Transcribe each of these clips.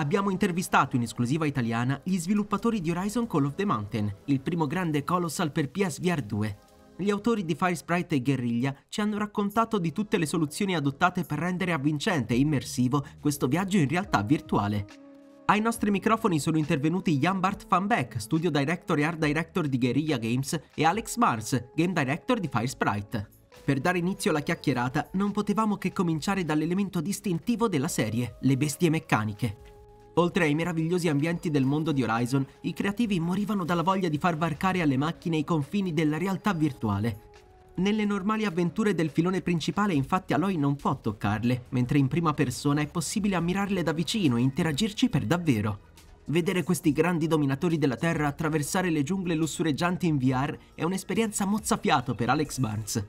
Abbiamo intervistato in esclusiva italiana gli sviluppatori di Horizon Call of the Mountain, il primo grande Colossal per PSVR 2. Gli autori di Firesprite e Guerriglia ci hanno raccontato di tutte le soluzioni adottate per rendere avvincente e immersivo questo viaggio in realtà virtuale. Ai nostri microfoni sono intervenuti Jan Bart van Beck, studio director e art director di Guerrilla Games, e Alex Mars, game director di Firesprite. Per dare inizio alla chiacchierata non potevamo che cominciare dall'elemento distintivo della serie, le bestie meccaniche. Oltre ai meravigliosi ambienti del mondo di Horizon, i creativi morivano dalla voglia di far varcare alle macchine i confini della realtà virtuale, nelle normali avventure del filone principale infatti Aloy non può toccarle, mentre in prima persona è possibile ammirarle da vicino e interagirci per davvero. Vedere questi grandi dominatori della Terra attraversare le giungle lussureggianti in VR è un'esperienza mozzafiato per Alex Barnes.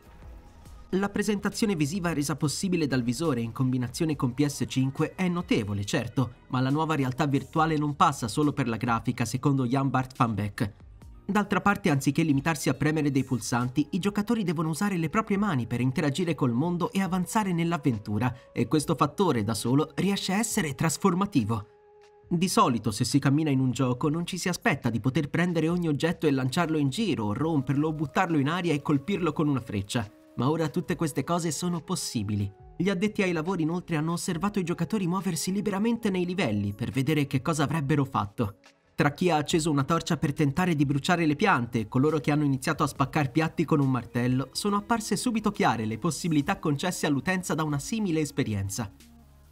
La presentazione visiva resa possibile dal visore in combinazione con PS5 è notevole, certo, ma la nuova realtà virtuale non passa solo per la grafica, secondo Jan Bart van Beck. D'altra parte, anziché limitarsi a premere dei pulsanti, i giocatori devono usare le proprie mani per interagire col mondo e avanzare nell'avventura, e questo fattore da solo riesce a essere trasformativo. Di solito, se si cammina in un gioco, non ci si aspetta di poter prendere ogni oggetto e lanciarlo in giro, romperlo o buttarlo in aria e colpirlo con una freccia. Ma ora tutte queste cose sono possibili. Gli addetti ai lavori inoltre hanno osservato i giocatori muoversi liberamente nei livelli per vedere che cosa avrebbero fatto. Tra chi ha acceso una torcia per tentare di bruciare le piante e coloro che hanno iniziato a spaccare piatti con un martello, sono apparse subito chiare le possibilità concesse all'utenza da una simile esperienza.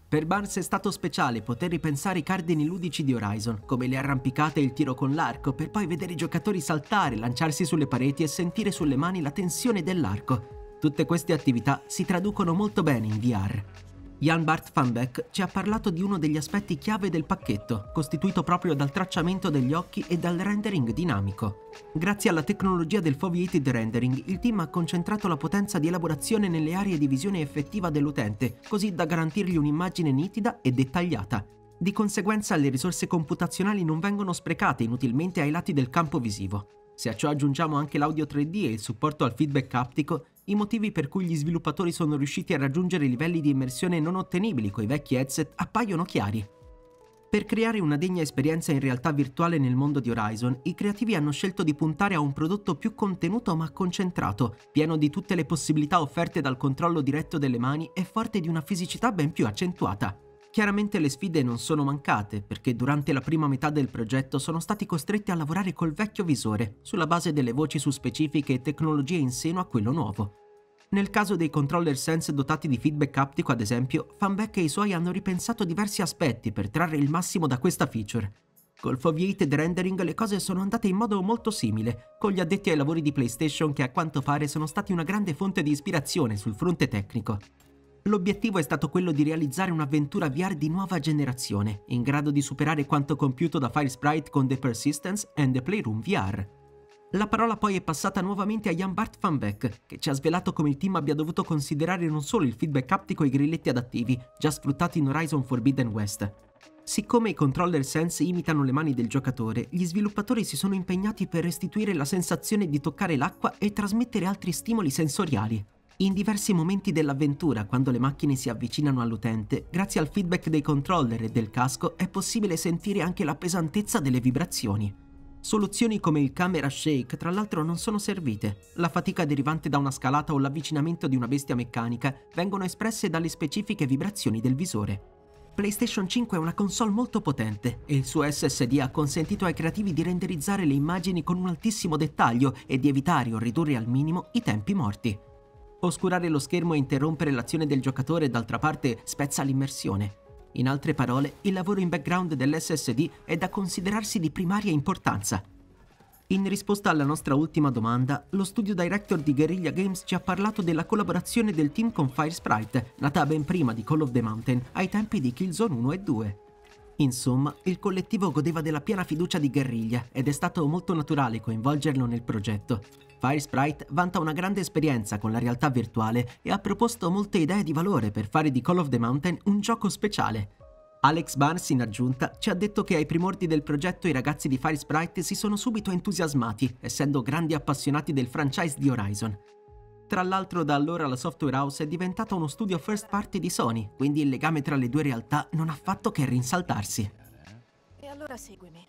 Per Barnes è stato speciale poter ripensare i cardini ludici di Horizon, come le arrampicate e il tiro con l'arco, per poi vedere i giocatori saltare, lanciarsi sulle pareti e sentire sulle mani la tensione dell'arco. Tutte queste attività si traducono molto bene in VR. Jan Bart van Beck ci ha parlato di uno degli aspetti chiave del pacchetto, costituito proprio dal tracciamento degli occhi e dal rendering dinamico. Grazie alla tecnologia del foveated rendering, il team ha concentrato la potenza di elaborazione nelle aree di visione effettiva dell'utente, così da garantirgli un'immagine nitida e dettagliata. Di conseguenza le risorse computazionali non vengono sprecate inutilmente ai lati del campo visivo. Se a ciò aggiungiamo anche l'audio 3D e il supporto al feedback aptico, i motivi per cui gli sviluppatori sono riusciti a raggiungere livelli di immersione non ottenibili coi vecchi headset appaiono chiari. Per creare una degna esperienza in realtà virtuale nel mondo di Horizon, i creativi hanno scelto di puntare a un prodotto più contenuto ma concentrato, pieno di tutte le possibilità offerte dal controllo diretto delle mani e forte di una fisicità ben più accentuata. Chiaramente le sfide non sono mancate, perché durante la prima metà del progetto sono stati costretti a lavorare col vecchio visore, sulla base delle voci su specifiche e tecnologie in seno a quello nuovo. Nel caso dei controller sense dotati di feedback aptico, ad esempio, Fanbeck e i suoi hanno ripensato diversi aspetti per trarre il massimo da questa feature. Col foveated rendering le cose sono andate in modo molto simile, con gli addetti ai lavori di PlayStation che a quanto pare sono stati una grande fonte di ispirazione sul fronte tecnico. L'obiettivo è stato quello di realizzare un'avventura VR di nuova generazione, in grado di superare quanto compiuto da Firesprite con The Persistence and The Playroom VR. La parola poi è passata nuovamente a Jan Bart van Beck, che ci ha svelato come il team abbia dovuto considerare non solo il feedback aptico e i grilletti adattivi, già sfruttati in Horizon Forbidden West. Siccome i controller sense imitano le mani del giocatore, gli sviluppatori si sono impegnati per restituire la sensazione di toccare l'acqua e trasmettere altri stimoli sensoriali. In diversi momenti dell'avventura, quando le macchine si avvicinano all'utente, grazie al feedback dei controller e del casco è possibile sentire anche la pesantezza delle vibrazioni. Soluzioni come il camera shake tra l'altro non sono servite. La fatica derivante da una scalata o l'avvicinamento di una bestia meccanica vengono espresse dalle specifiche vibrazioni del visore. PlayStation 5 è una console molto potente e il suo SSD ha consentito ai creativi di renderizzare le immagini con un altissimo dettaglio e di evitare o ridurre al minimo i tempi morti. Oscurare lo schermo e interrompere l'azione del giocatore d'altra parte spezza l'immersione. In altre parole, il lavoro in background dell'SSD è da considerarsi di primaria importanza. In risposta alla nostra ultima domanda, lo studio director di Guerrilla Games ci ha parlato della collaborazione del team con Firesprite, nata ben prima di Call of the Mountain, ai tempi di Killzone 1 e 2. Insomma, il collettivo godeva della piena fiducia di Guerriglia ed è stato molto naturale coinvolgerlo nel progetto. Firesprite vanta una grande esperienza con la realtà virtuale e ha proposto molte idee di valore per fare di Call of the Mountain un gioco speciale. Alex Barnes, in aggiunta, ci ha detto che ai primordi del progetto i ragazzi di Firesprite si sono subito entusiasmati, essendo grandi appassionati del franchise di Horizon. Tra l'altro da allora la software house è diventata uno studio first party di Sony, quindi il legame tra le due realtà non ha fatto che rinsaltarsi. allora seguimi.